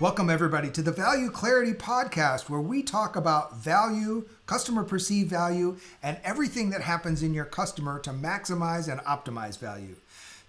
Welcome, everybody, to the Value Clarity Podcast, where we talk about value, customer perceived value, and everything that happens in your customer to maximize and optimize value.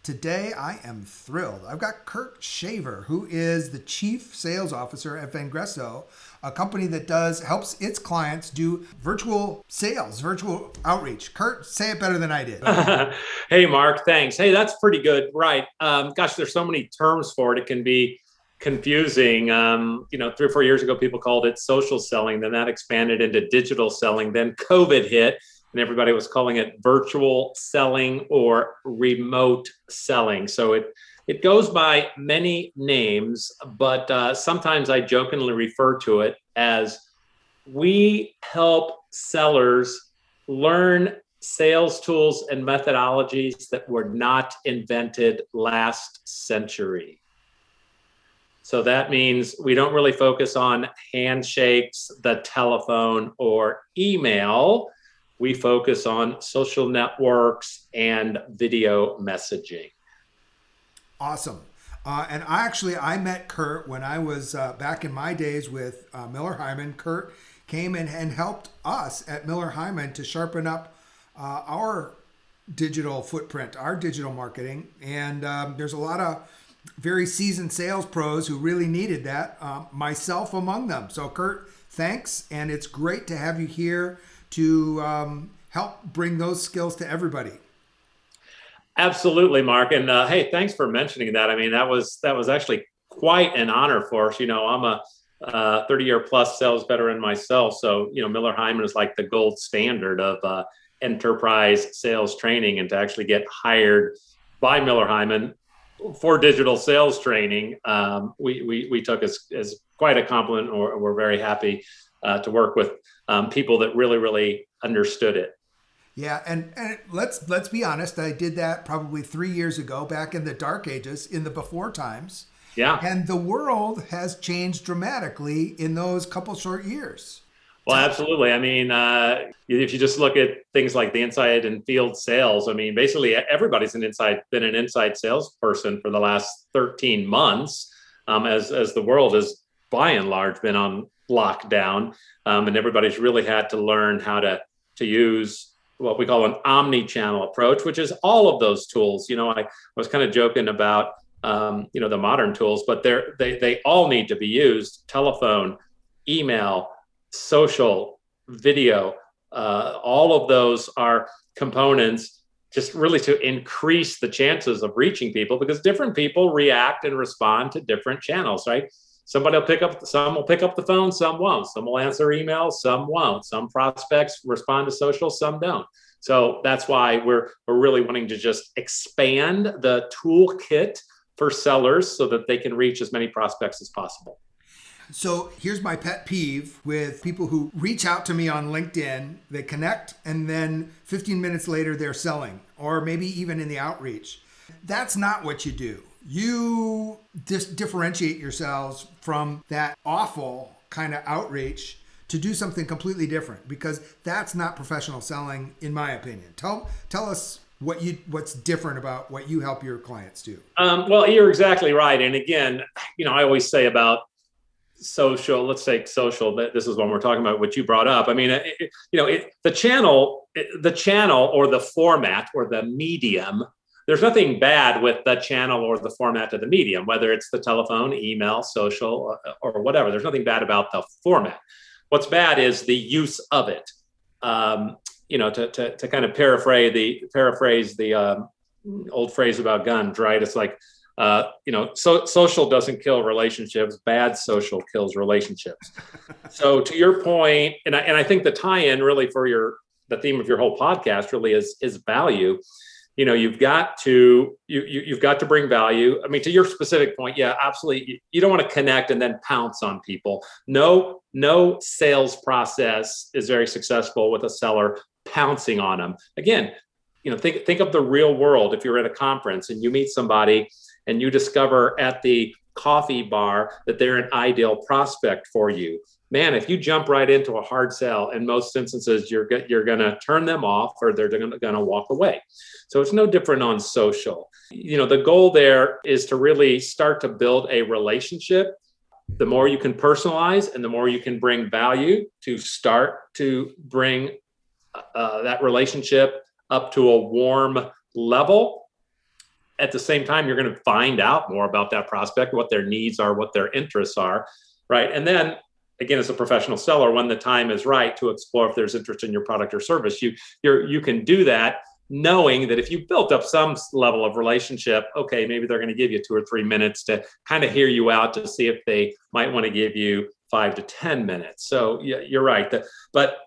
Today, I am thrilled. I've got Kurt Shaver, who is the Chief Sales Officer at Vengreso, a company that does helps its clients do virtual sales, virtual outreach. Kurt, say it better than I did. hey, Mark, thanks. Hey, that's pretty good. Right. Um, gosh, there's so many terms for it. It can be confusing. Um, you know, three or four years ago, people called it social selling. Then that expanded into digital selling. Then COVID hit, and everybody was calling it virtual selling or remote selling. So it it goes by many names, but uh, sometimes I jokingly refer to it as we help sellers learn sales tools and methodologies that were not invented last century. So that means we don't really focus on handshakes, the telephone, or email. We focus on social networks and video messaging. Awesome. Uh, and I actually I met Kurt when I was uh, back in my days with uh, Miller Heiman. Kurt came in and helped us at Miller Heiman to sharpen up uh, our digital footprint, our digital marketing. And um, there's a lot of very seasoned sales pros who really needed that, um, myself among them. So Kurt, thanks, and it's great to have you here to um, help bring those skills to everybody. Absolutely, Mark. And uh, hey, thanks for mentioning that. I mean, that was that was actually quite an honor for us. You know, I'm a uh, 30 year plus sales veteran myself, so you know, Miller Heiman is like the gold standard of uh, enterprise sales training, and to actually get hired by Miller Heiman for digital sales training, um, we, we we took as as quite a compliment, or we're very happy uh, to work with um, people that really really understood it. Yeah, and, and let's let's be honest. I did that probably three years ago, back in the dark ages, in the before times. Yeah. And the world has changed dramatically in those couple short years. Well, absolutely. I mean, uh, if you just look at things like the inside and field sales, I mean, basically everybody's an inside been an inside salesperson for the last 13 months, um, as as the world has by and large been on lockdown, um, and everybody's really had to learn how to to use what we call an omni-channel approach, which is all of those tools. You know, I, was kind of joking about um, you know the modern tools, but they're they they all need to be used: telephone, email, social, video. Uh, all of those are components just really to increase the chances of reaching people because different people react and respond to different channels, right? somebody will pick up some will pick up the phone some won't some will answer emails some won't some prospects respond to social some don't so that's why we're we're really wanting to just expand the toolkit for sellers so that they can reach as many prospects as possible so here's my pet peeve with people who reach out to me on LinkedIn, they connect, and then 15 minutes later they're selling, or maybe even in the outreach. That's not what you do. You dis- differentiate yourselves from that awful kind of outreach to do something completely different because that's not professional selling in my opinion. Tell tell us what you what's different about what you help your clients do. Um, well you're exactly right and again you know i always say about social let's take social this is what we're talking about what you brought up i mean it, you know it, the channel the channel or the format or the medium there's nothing bad with the channel or the format of the medium, whether it's the telephone, email, social, or, or whatever. There's nothing bad about the format. What's bad is the use of it. Um, you know, to, to, to kind of paraphrase the paraphrase the um, old phrase about guns, right? It's like, uh, you know, so, social doesn't kill relationships. Bad social kills relationships. so to your point, and I, and I think the tie-in really for your the theme of your whole podcast really is is value. You know you've got to you, you have got to bring value. I mean to your specific point yeah absolutely. You don't want to connect and then pounce on people. No no sales process is very successful with a seller pouncing on them again you know think think of the real world. If you're at a conference and you meet somebody and you discover at the coffee bar that they're an ideal prospect for you man, if you jump right into a hard sell, in most instances, you're you're going to turn them off or they're going to walk away. So it's no different on social. You know, the goal there is to really start to build a relationship. The more you can personalize and the more you can bring value to start to bring uh, that relationship up to a warm level. At the same time, you're going to find out more about that prospect, what their needs are, what their interests are, right? And then again as a professional seller when the time is right to explore if there's interest in your product or service you you you can do that knowing that if you built up some level of relationship okay maybe they're going to give you two or three minutes to kind of hear you out to see if they might want to give you five to ten minutes so yeah, you're right but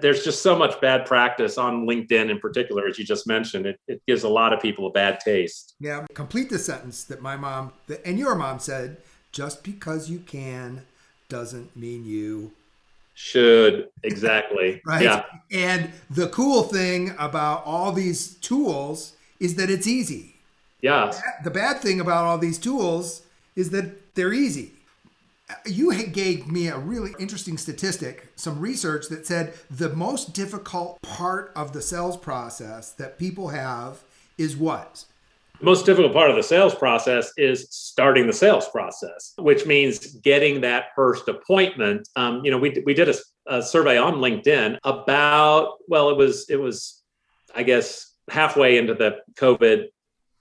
there's just so much bad practice on linkedin in particular as you just mentioned. It, it gives a lot of people a bad taste. Yeah complete the sentence that my mom and your mom said just because you can doesn't mean you should. Exactly. Right? Yeah. And the cool thing about all these tools is that it's easy. Yeah the bad thing about all these tools is that they're easy you gave me a really interesting statistic some research that said the most difficult part of the sales process that people have is what The most difficult part of the sales process is starting the sales process, which means getting that first appointment. Um, you know, we, we did a, a survey on LinkedIn about, well, it was, it was, I guess, halfway into the COVID,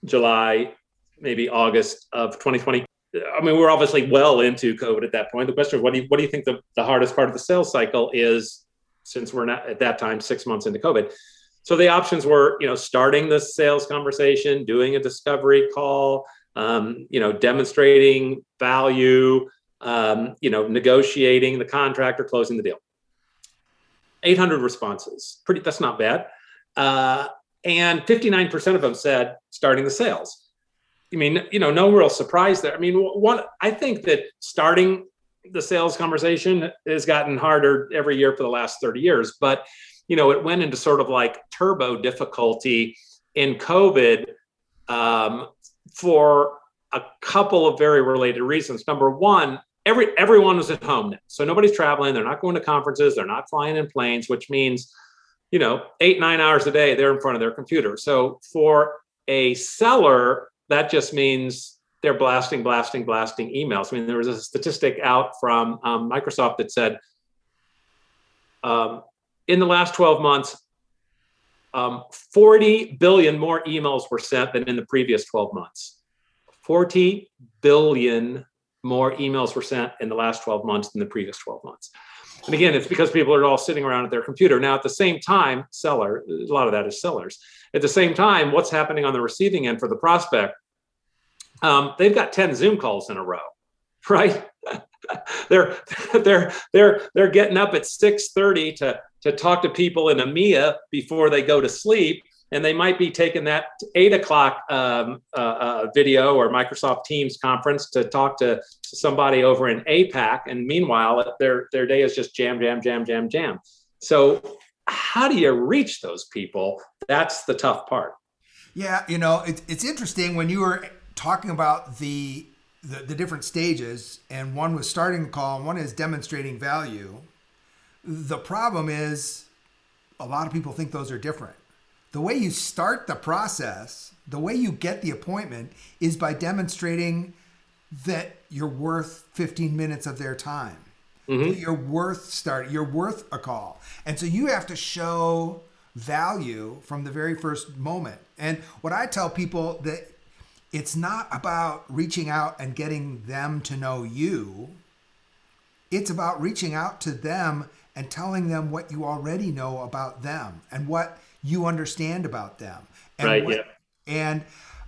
July, maybe August of 2020. I mean, we're obviously well into COVID at that point. The question is, what do you, what do you think the, the hardest part of the sales cycle is since we're not at that time, six months into COVID? So the options were, you know, starting the sales conversation, doing a discovery call, um, you know, demonstrating value, um, you know, negotiating the contract or closing the deal. 800 responses. Pretty. That's not bad. Uh, and 59% of them said starting the sales. I mean, you know, no real surprise there. I mean, one, I think that starting the sales conversation has gotten harder every year for the last 30 years, but you know, it went into sort of like turbo difficulty in COVID um, for a couple of very related reasons. Number one, every everyone was at home now, so nobody's traveling. They're not going to conferences. They're not flying in planes, which means, you know, eight nine hours a day they're in front of their computer. So for a seller, that just means they're blasting, blasting, blasting emails. I mean, there was a statistic out from um, Microsoft that said um, in the last 12 months, um, 40 billion more emails were sent than in the previous 12 months. 40 billion more emails were sent in the last 12 months than the previous 12 months. And again, it's because people are all sitting around at their computer. Now, at the same time, seller, a lot of that is sellers. At the same time, what's happening on the receiving end for the prospect? Um, they've got 10 Zoom calls in a row, right? they're they're they're they're getting up at 6:30 to to talk to people in EMEA before they go to sleep, and they might be taking that eight o'clock um, uh, uh, video or Microsoft Teams conference to talk to somebody over in APAC, and meanwhile their their day is just jam jam jam jam jam. So how do you reach those people? That's the tough part. Yeah, you know, it, it's interesting when you were talking about the the, the different stages, and one was starting the call, and one is demonstrating value. The problem is a lot of people think those are different. The way you start the process, the way you get the appointment is by demonstrating that you're worth 15 minutes of their time. Mm-hmm. You're worth start. You're worth a call, and so you have to show value from the very first moment. And what I tell people that it's not about reaching out and getting them to know you. It's about reaching out to them and telling them what you already know about them and what you understand about them. And right. What, yeah. And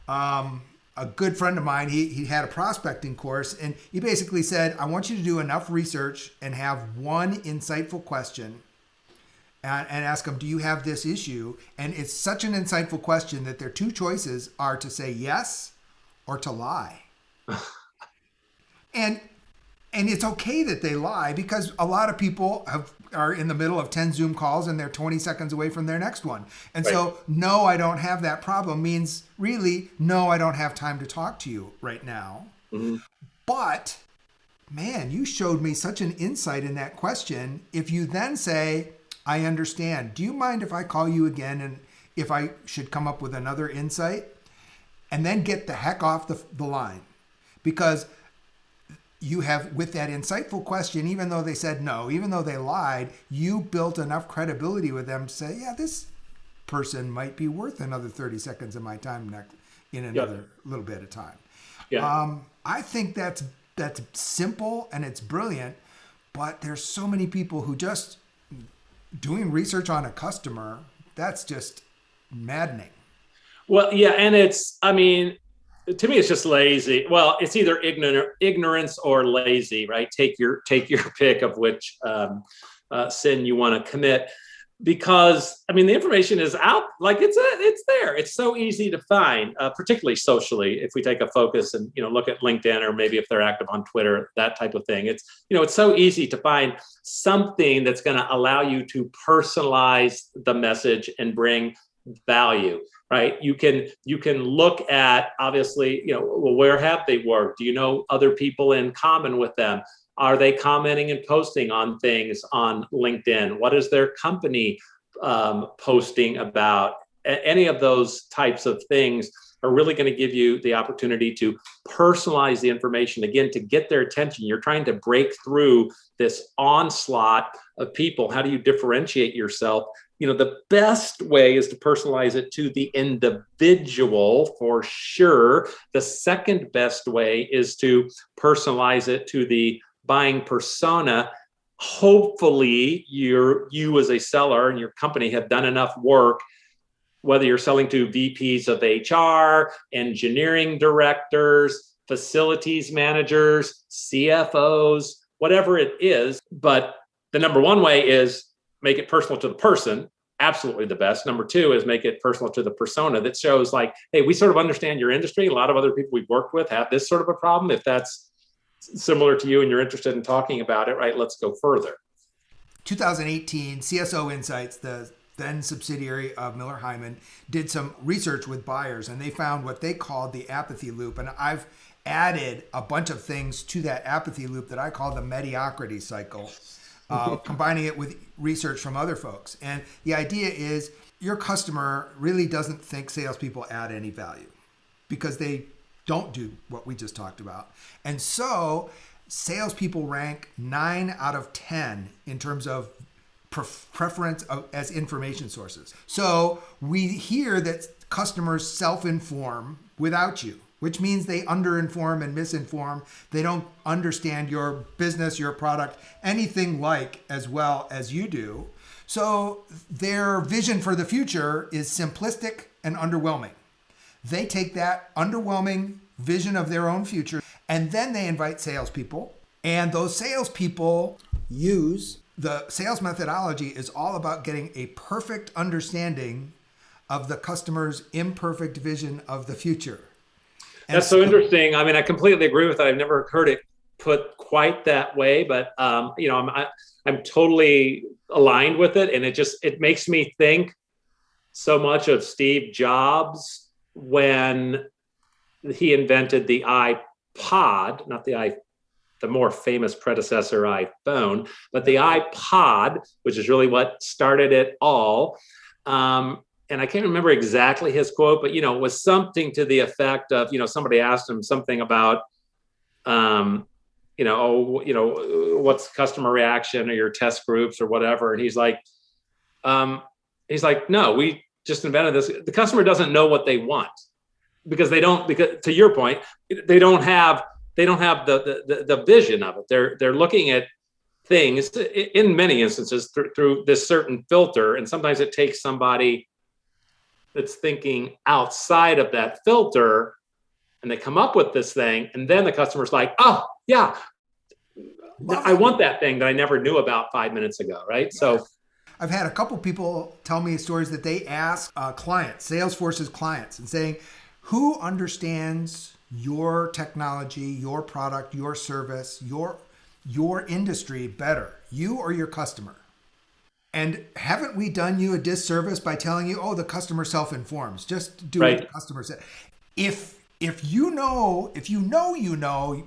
um, a good friend of mine, he, he had a prospecting course, and he basically said, I want you to do enough research and have one insightful question and, and ask them, Do you have this issue? And it's such an insightful question that their two choices are to say yes or to lie. and and it's okay that they lie because a lot of people have are in the middle of 10 zoom calls and they're 20 seconds away from their next one. And right. so no i don't have that problem means really no i don't have time to talk to you right now. Mm-hmm. but man you showed me such an insight in that question. If you then say i understand do you mind if i call you again and if i should come up with another insight? And then get the heck off the, the line. Because you have with that insightful question even though they said no even though they lied you built enough credibility with them to say yeah this person might be worth another 30 seconds of my time next in another yep. little bit of time yeah. um, i think that's that's simple and it's brilliant but there's so many people who just doing research on a customer that's just maddening well yeah and it's i mean to me it's just lazy. Well it's either ignorant ignorance or lazy right? Take your take your pick of which um, uh, sin you want to commit. Because i mean the information is out like it's a, it's there. It's so easy to find uh, particularly socially if we take a focus and you know look at linkedin or maybe if they're active on twitter that type of thing. It's you know it's so easy to find something that's going to allow you to personalize the message and bring value right? You can you can look at obviously you know where have they worked? Do you know other people in common with them? Are they commenting and posting on things on linkedin? What is their company um, posting about? Any of those types of things are really going to give you the opportunity to personalize the information. Again to get their attention you're trying to break through this onslaught of people. How do you differentiate yourself? You know the best way is to personalize it to the individual for sure. The second best way is to personalize it to the buying persona. Hopefully you're you as a seller and your company have done enough work whether you're selling to VPs of HR, engineering directors, facilities managers, CFOs, whatever it is. But the number one way is make it personal to the person absolutely the best. Number two is make it personal to the persona that shows like hey we sort of understand your industry. A lot of other people we've worked with have this sort of a problem. If that's similar to you and you're interested in talking about it right let's go further. 2018 cso insights the then subsidiary of miller Heiman, did some research with buyers and they found what they called the apathy loop and i've added a bunch of things to that apathy loop that i call the mediocrity cycle uh, combining it with research from other folks. And the idea is your customer really doesn't think salespeople add any value because they don't do what we just talked about. And so salespeople rank nine out of 10 in terms of preference of, as information sources. So we hear that customers self inform without you which means they underinform and misinform. They don't understand your business, your product, anything like as well as you do. So their vision for the future is simplistic and underwhelming. They take that underwhelming vision of their own future and then they invite salespeople. And those salespeople use the sales methodology is all about getting a perfect understanding of the customer's imperfect vision of the future. That's so interesting. I mean, I completely agree with that. I've never heard it put quite that way, but um, you know, I'm I, am i am totally aligned with it, and it just it makes me think so much of Steve Jobs when he invented the iPod, not the i the more famous predecessor iPhone, but the iPod, which is really what started it all. Um, and I can't remember exactly his quote, but you know, it was something to the effect of, you know, somebody asked him something about, um, you know, oh, you know, what's customer reaction or your test groups or whatever, and he's like, um, he's like, no, we just invented this. The customer doesn't know what they want because they don't. Because to your point, they don't have they don't have the the, the vision of it. They're they're looking at things in many instances through, this certain filter, and sometimes it takes somebody that's thinking outside of that filter and they come up with this thing and then the customer's like oh yeah. I want that thing that i never knew about five minutes ago right? So I've had a couple people tell me stories that they ask uh, clients, Salesforce's clients, and saying, "Who understands your technology, your product, your service, your your industry better, you or your customer?" And haven't we done you a disservice by telling you, "Oh, the customer self-informs. Just do right. what the customer said." If if you know, if you know, you know,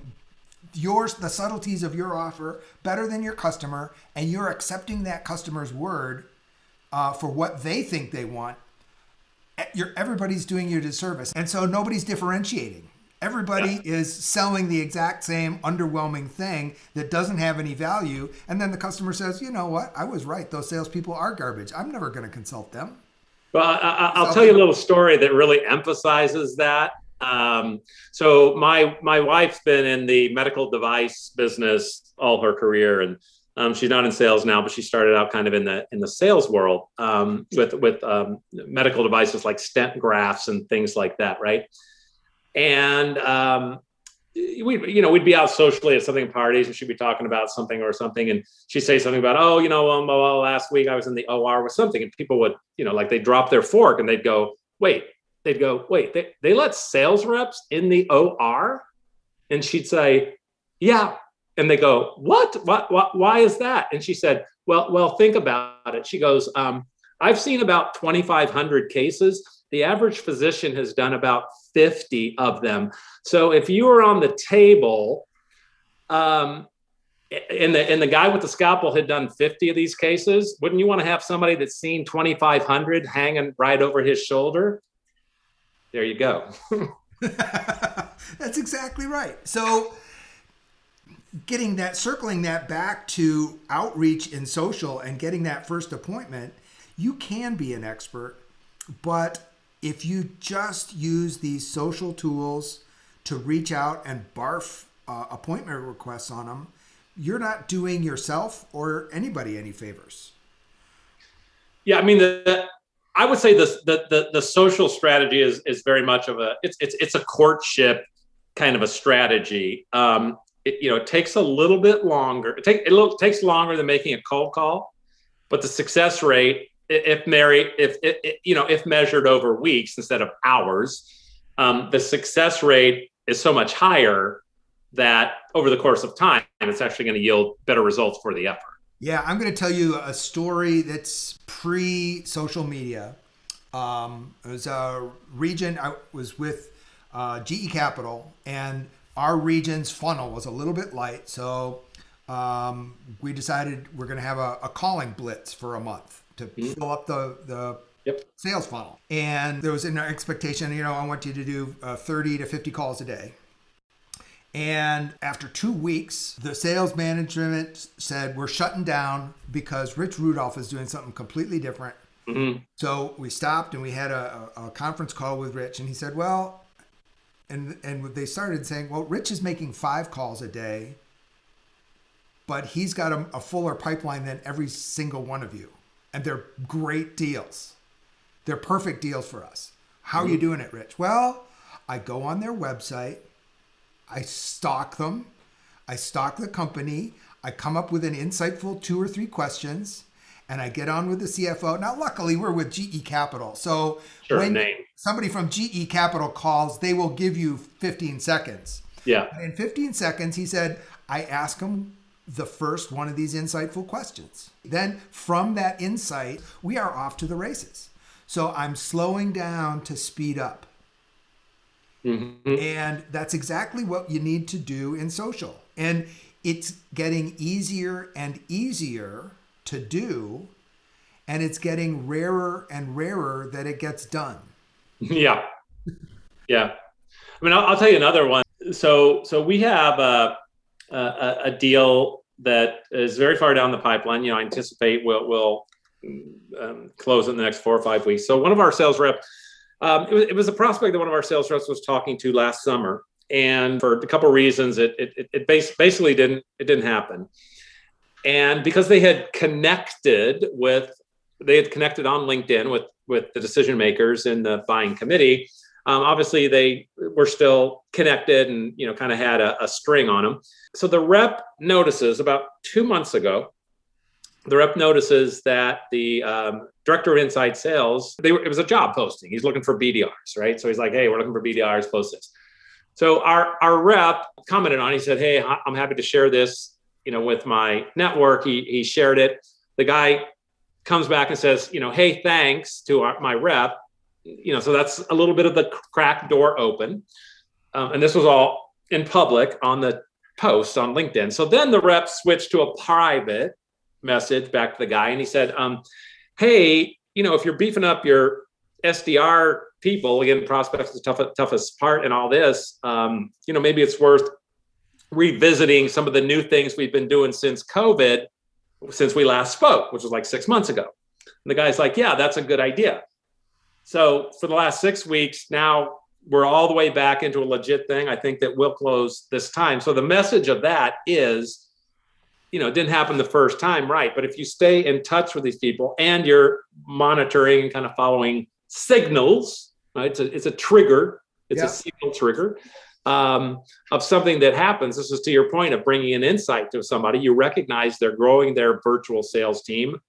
yours the subtleties of your offer better than your customer and you're accepting that customer's word uh, for what they think they want eh, you're everybody's doing you a disservice and so nobody's differentiating everybody yeah. is selling the exact same underwhelming thing that doesn't have any value and then the customer says you know what? I was right. Those salespeople are garbage. I'm never going to consult them. Well I, will tell you a little story that really emphasizes that. Um, so my my wife's been in the medical device business all her career, and um, she's not in sales now, but she started out kind of in the in the sales world um, with with um, medical devices like stent grafts and things like that, right? And um, we you know we'd be out socially at something parties and she'd be talking about something or something and she'd say something about oh you know um, well last week i was in the or with something and people would you know like they drop their fork and they'd go wait they'd go, wait, they, they let sales reps in the OR? And she'd say, yeah. And they go, what? what? What? Why is that? And she said, well, well, think about it. She goes, um, I've seen about 2,500 cases. The average physician has done about 50 of them. So if you were on the table, um, and the and the guy with the scalpel had done 50 of these cases, wouldn't you want to have somebody that's seen 2,500 hanging right over his shoulder? there you go. That's exactly right. So getting that circling that back to outreach in social and getting that first appointment, you can be an expert, but if you just use these social tools to reach out and barf uh, appointment requests on them, you're not doing yourself or anybody any favors. Yeah, I mean the I would say this, the, the the social strategy is is very much of a it's it's it's a courtship kind of a strategy. Um, it, you know, it takes a little bit longer. It, take, it takes longer than making a cold call, but the success rate, if Mary, if it, you know, if measured over weeks instead of hours, um, the success rate is so much higher that over the course of time, it's actually going to yield better results for the effort. Yeah, I'm going to tell you a story that's pre social media. Um, it was a region, I was with uh, GE Capital, and our region's funnel was a little bit light. So um, we decided we're going to have a, a, calling blitz for a month to mm-hmm. fill up the, the yep. sales funnel. And there was an expectation, you know, I want you to do uh, 30 to 50 calls a day. And after two weeks, the sales management said, We're shutting down because Rich Rudolph is doing something completely different. Mm-hmm. So we stopped and we had a, a, conference call with Rich, and he said, Well, and, and they started saying, Well, Rich is making five calls a day, but he's got a, a fuller pipeline than every single one of you. And they're great deals. They're perfect deals for us. How are you mm-hmm. doing it, Rich? Well, I go on their website I stalk them. I stalk the company. I come up with an insightful two or three questions and I get on with the CFO. Now, luckily, we're with GE Capital. So sure, when name. somebody from GE Capital calls, they will give you 15 seconds. Yeah. And in 15 seconds, he said, I ask him the first one of these insightful questions. Then from that insight, we are off to the races. So I'm slowing down to speed up. Mm-hmm. And that's exactly what you need to do in social. And it's getting easier and easier to do. And it's getting rarer and rarer that it gets done. Yeah. Yeah. I mean, I'll, I'll tell you another one. So, so we have a, a, a deal that is very far down the pipeline. You know, I anticipate we'll, we'll um, close in the next four or five weeks. So one of our sales reps um, it, was, it was a prospect that one of our sales reps was talking to last summer, and for a couple reasons, it it, it bas- basically didn't it didn't happen. And because they had connected with, they had connected on LinkedIn with with the decision makers in the buying committee. Um, obviously, they were still connected and you know kind of had a, a string on them. So the rep notices about two months ago the rep notices that the um, director of inside sales, they were, it was a job posting. He's looking for BDRs, right? So he's like, hey, we're looking for BDRs, post this. So our, our rep commented on, he said, hey, I'm happy to share this, you know, with my network. He, he shared it. The guy comes back and says, you know, hey, thanks to our, my rep. You know, so that's a little bit of the crack door open. Um, and this was all in public on the post on LinkedIn. So then the rep switched to a private message back to the guy and he said, um, Hey, you know, if you're beefing up your SDR people, again, prospects is the toughest, toughest part and all this, um, you know, maybe it's worth revisiting some of the new things we've been doing since COVID, since we last spoke, which was like six months ago. And the guy's like, Yeah, that's a good idea. So for the last six weeks, now we're all the way back into a legit thing. I think that we'll close this time. So the message of that is, you know, it didn't happen the first time, right? But if you stay in touch with these people and you're monitoring and kind of following signals, right? It's a, it's a trigger, it's yeah. a signal trigger um, of something that happens. This is to your point of bringing an insight to somebody. You recognize they're growing their virtual sales team.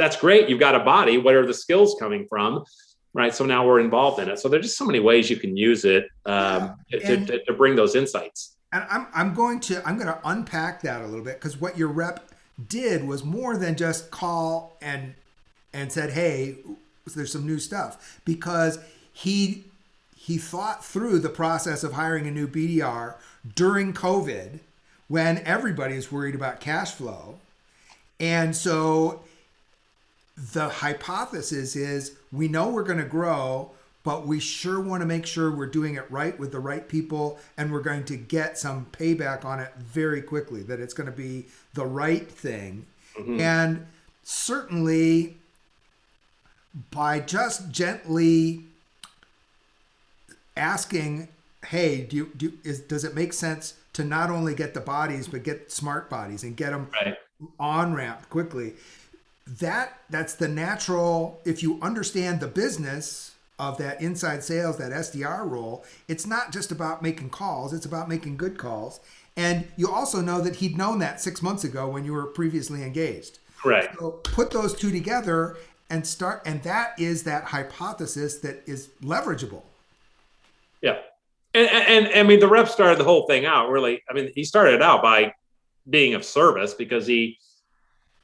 That's great. You've got a body. What are the skills coming from? right? So now we're involved in it. So there's just so many ways you can use it um, yeah. to, to, to, bring those insights. And I'm, I'm going to I'm going to unpack that a little bit because what your rep did was more than just call and and said, "Hey, there's some new stuff," because he he thought through the process of hiring a new BDR during COVID when everybody is worried about cash flow. And so the hypothesis is we know we're going to grow, but we sure want to make sure we're doing it right with the right people and we're going to get some payback on it very quickly, that it's going to be the right thing. Mm-hmm. And certainly by just gently asking, hey, do you, do is does it make sense to not only get the bodies but get smart bodies and get them right. on ramp quickly? That that's the natural if you understand the business of that inside sales that sdr role it's not just about making calls it's about making good calls. And you also know that he'd known that six months ago when you were previously engaged. Right so put those two together and start and that is that hypothesis that is leverageable. Yeah. And, and, and i mean the rep started the whole thing out really i mean he started out by being of service because he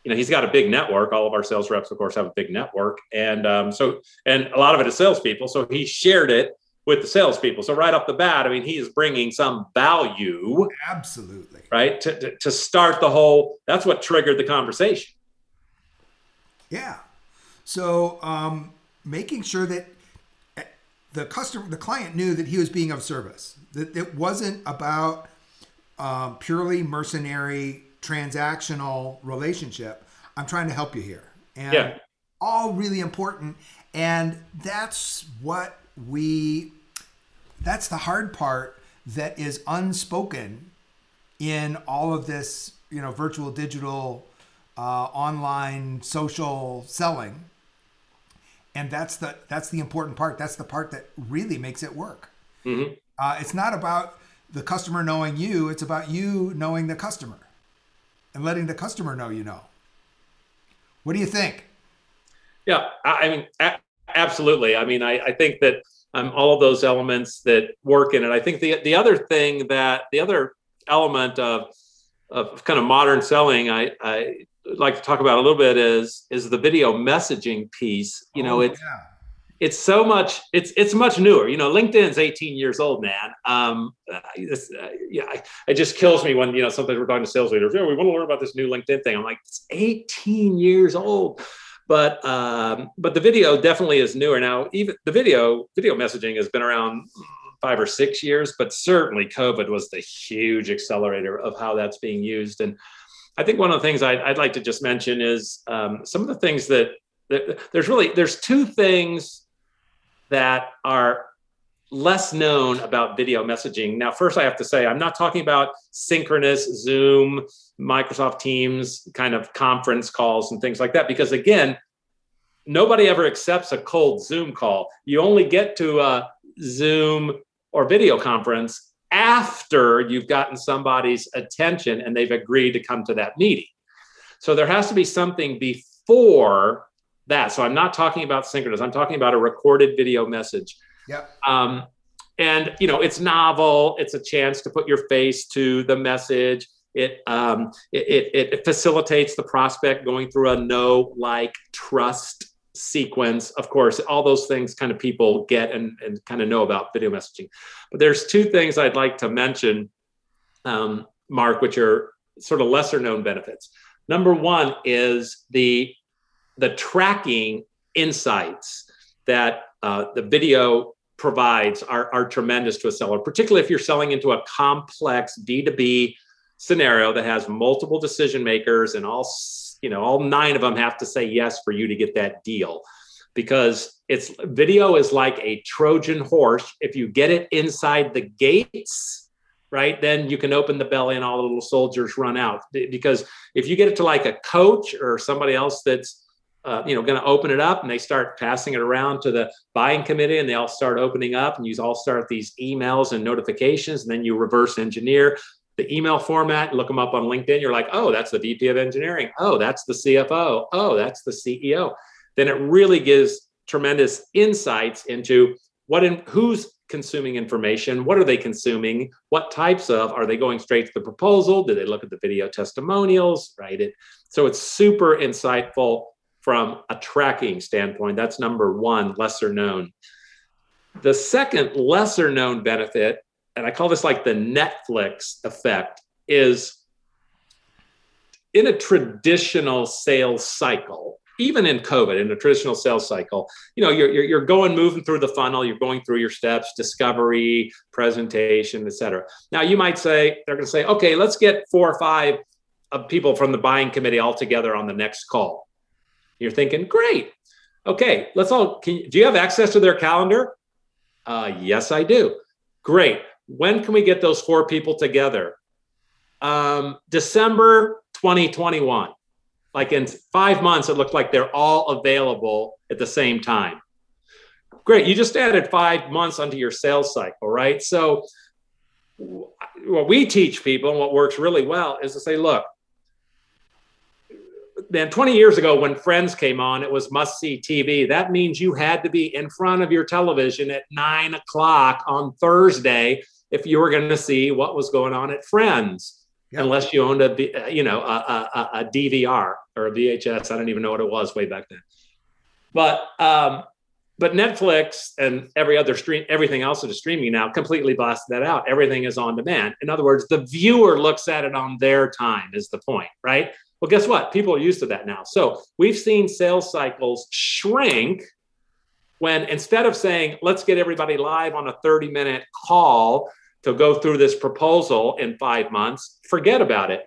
you know, he's got a big network. All of our sales reps, of course, have a big network, and um, so and a lot of it is salespeople. So he shared it with the salespeople. So right off the bat, I mean, he is bringing some value. Absolutely. Right to, to, to start the whole. That's what triggered the conversation. Yeah. So um, making sure that eh, the customer, the client knew that he was being of service. That it wasn't about um, purely mercenary transactional relationship. I'm trying to help you here. And yeah. all really important. And that's what we, that's the hard part that is unspoken in all of this, you know, virtual, digital, uh, online, social selling. And that's the that's the important part. That's the part that really makes it work. Mm-hmm. Uh, it's not about the customer knowing you. It's about you knowing the customer and letting the customer know you know. What do you think? Yeah, I mean, a- absolutely. I mean, I, I think that um, all of those elements that work in it. I think the the other thing that the other element of of kind of modern selling, I, I like to talk about a little bit is is the video messaging piece. You know, oh, it's yeah it's so much it's it's much newer. You know linkedin's 18 years old man. Um this, uh, yeah it just kills me when you know sometimes we're talking to sales leaders yeah we want to learn about this new linkedin thing. I'm like it's 18 years old. But um but the video definitely is newer. Now even the video video messaging has been around five or six years but certainly covid was the huge accelerator of how that's being used. And i think one of the things i'd, I'd like to just mention is um, some of the things that there's really there's two things that are less known about video messaging. Now, first, I have to say, I'm not talking about synchronous Zoom, Microsoft Teams kind of conference calls and things like that, because again, nobody ever accepts a cold Zoom call. You only get to a Zoom or video conference after you've gotten somebody's attention and they've agreed to come to that meeting. So there has to be something before that. So I'm not talking about synchronous. I'm talking about a recorded video message. Yep. Um, and you know, it's novel. It's a chance to put your face to the message. It, um, it, it, it facilitates the prospect going through a no like, trust sequence. Of course, all those things kind of people get and, and kind of know about video messaging. But there's two things I'd like to mention, um, Mark, which are sort of lesser known benefits. Number one is the the tracking insights that uh, the video provides are, are tremendous to a seller, particularly if you're selling into a complex B2B scenario that has multiple decision makers and all you know all nine of them have to say yes for you to get that deal. Because it's video is like a trojan horse. If you get it inside the gates right then you can open the belly and all the little soldiers run out. Because if you get it to like a coach or somebody else that's uh, you know going to open it up and they start passing it around to the buying committee and they all start opening up and you all start these emails and notifications and then you reverse engineer the email format look them up on linkedin you're like oh that's the vp of engineering. Oh that's the cfo oh that's the ceo then it really gives tremendous insights into what in who's consuming information what are they consuming what types of are they going straight to the proposal? Do they look at the video testimonials? Right? It so it's super insightful from a tracking standpoint. That's number one, lesser known. The second lesser known benefit, and I call this like the Netflix effect, is in a traditional sales cycle, even in COVID, in a traditional sales cycle, you know, you're, you're, going, moving through the funnel, you're going through your steps, discovery, presentation, et cetera. Now, you might say, they're going to say, okay, let's get four or five of people from the buying committee all together on the next call. You're thinking, great. Okay, let's all. Can, do you have access to their calendar? Uh, yes, I do. Great. When can we get those four people together? Um, December 2021. Like in five months, it looked like they're all available at the same time. Great. You just added five months onto your sales cycle, right? So, what we teach people and what works really well is to say, look, then 20 years ago when friends came on it was must see tv that means you had to be in front of your television at nine o'clock on thursday if you were going to see what was going on at friends unless you owned a you know a, a, a, dvr or a vhs i don't even know what it was way back then. But um but netflix and every other stream everything else that is streaming now completely blasted that out. Everything is on demand. In other words the viewer looks at it on their time is the point right well, guess what? People are used to that now. So we've seen sales cycles shrink when instead of saying, let's get everybody live on a 30 minute call to go through this proposal in five months, forget about it.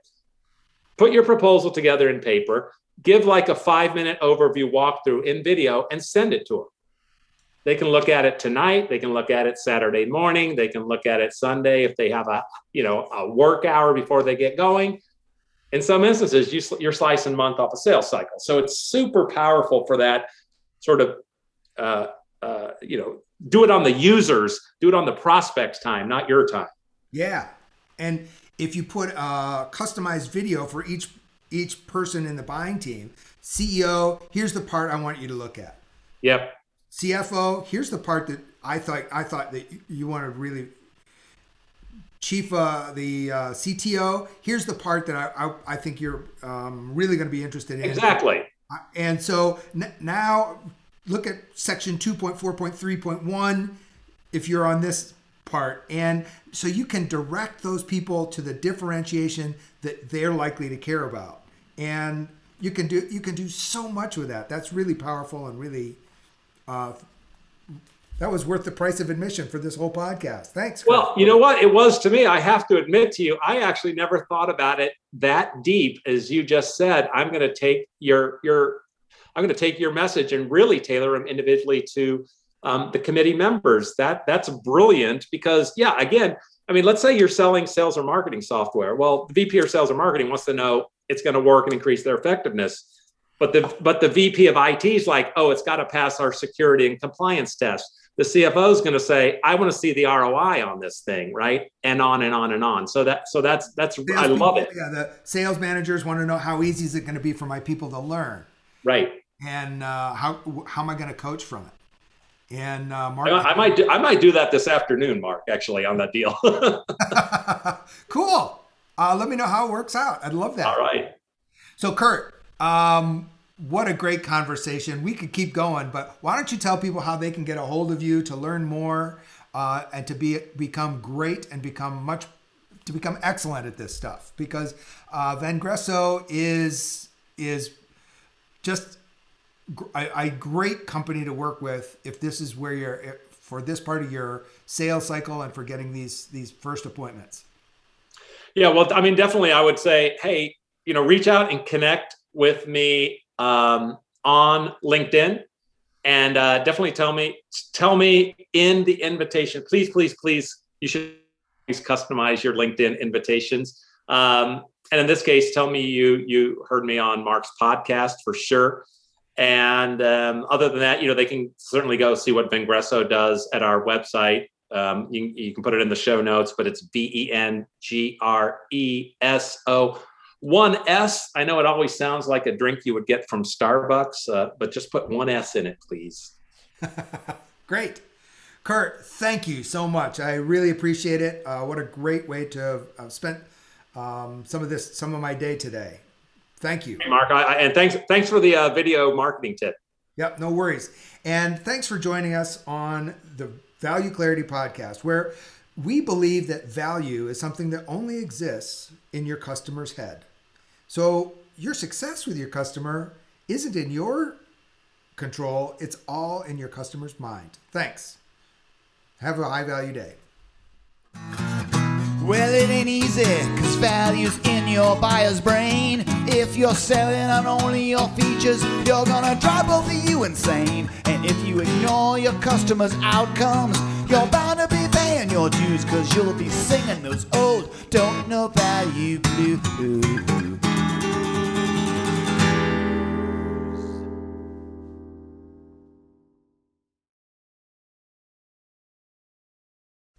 Put your proposal together in paper, give like a five minute overview walkthrough in video, and send it to them. They can look at it tonight. They can look at it Saturday morning. They can look at it Sunday if they have a you know a work hour before they get going in some instances, you, you're slicing month off a sales cycle. So it's super powerful for that sort of, uh, uh, you know, do it on the users, do it on the prospect's time, not your time. Yeah. And if you put a customized video for each each person in the buying team, CEO, here's the part I want you to look at. Yep. CFO, here's the part that I thought I thought that you want to really chief uh, the uh, CTO. Here's the part that I I, I think you're um, really going to be interested in. Exactly. And so n- now look at section 2.4.3.1 if you're on this part and so you can direct those people to the differentiation that they're likely to care about and you can do you can do so much with that that's really powerful and really uh, that was worth the price of admission for this whole podcast. Thanks. Well, you know what? It was to me. I have to admit to you, I actually never thought about it that deep as you just said. I'm going to take your your I'm going to take your message and really tailor them individually to um, the committee members. That that's brilliant because yeah, again, I mean, let's say you're selling sales or marketing software. Well, the VP or sales or marketing wants to know it's going to work and increase their effectiveness. But the but the VP of IT is like, oh, it's got to pass our security and compliance test the CFO is going to say, "I want to see the ROI on this thing," right? And on and on and on. So that so that's that's I love it. Yeah, the sales managers want to know how easy is it going to be for my people to learn, right? And uh, how how am I going to coach from it? And uh, Mark, I, I might do, I might do that this afternoon, Mark. Actually, on that deal. cool. Uh, let me know how it works out. I'd love that. All right. So, Kurt, um, what a great conversation. We could keep going, but why don't you tell people how they can get a hold of you to learn more uh, and to be become great and become much to become excellent at this stuff? Because uh, Gresso is is just a, a, great company to work with if this is where you're for this part of your sales cycle and for getting these these first appointments. Yeah, well, I mean, definitely, I would say, hey, you know, reach out and connect with me um, on LinkedIn, and uh, definitely tell me tell me in the invitation. Please, please, please. You should please customize your LinkedIn invitations. Um, and in this case, tell me you you heard me on Mark's podcast for sure. And um, other than that, you know, they can certainly go see what Vengreso does at our website. Um, you, you, can put it in the show notes, but it's V E N G R E S O one S, I know it always sounds like a drink you would get from Starbucks, uh, but just put one S in it, please. Great. Kurt, thank you so much. I really appreciate it. Uh, what a great way to have uh, spent um, some of this, some of my day today. Thank you, hey Mark. I, and thanks, thanks for the uh, video marketing tip. Yep, no worries. And thanks for joining us on the Value Clarity Podcast, where we believe that value is something that only exists in your customer's head. So your success with your customer isn't in your control, it's all in your customer's mind. Thanks. Have a high value day. Well, it ain't easy, cause value's in your buyer's brain. If you're selling on only your features, you're gonna drive both of you insane. And if you ignore your customers' outcomes, you're bound to be paying your dues, cause you'll be singing those old don't know value blues.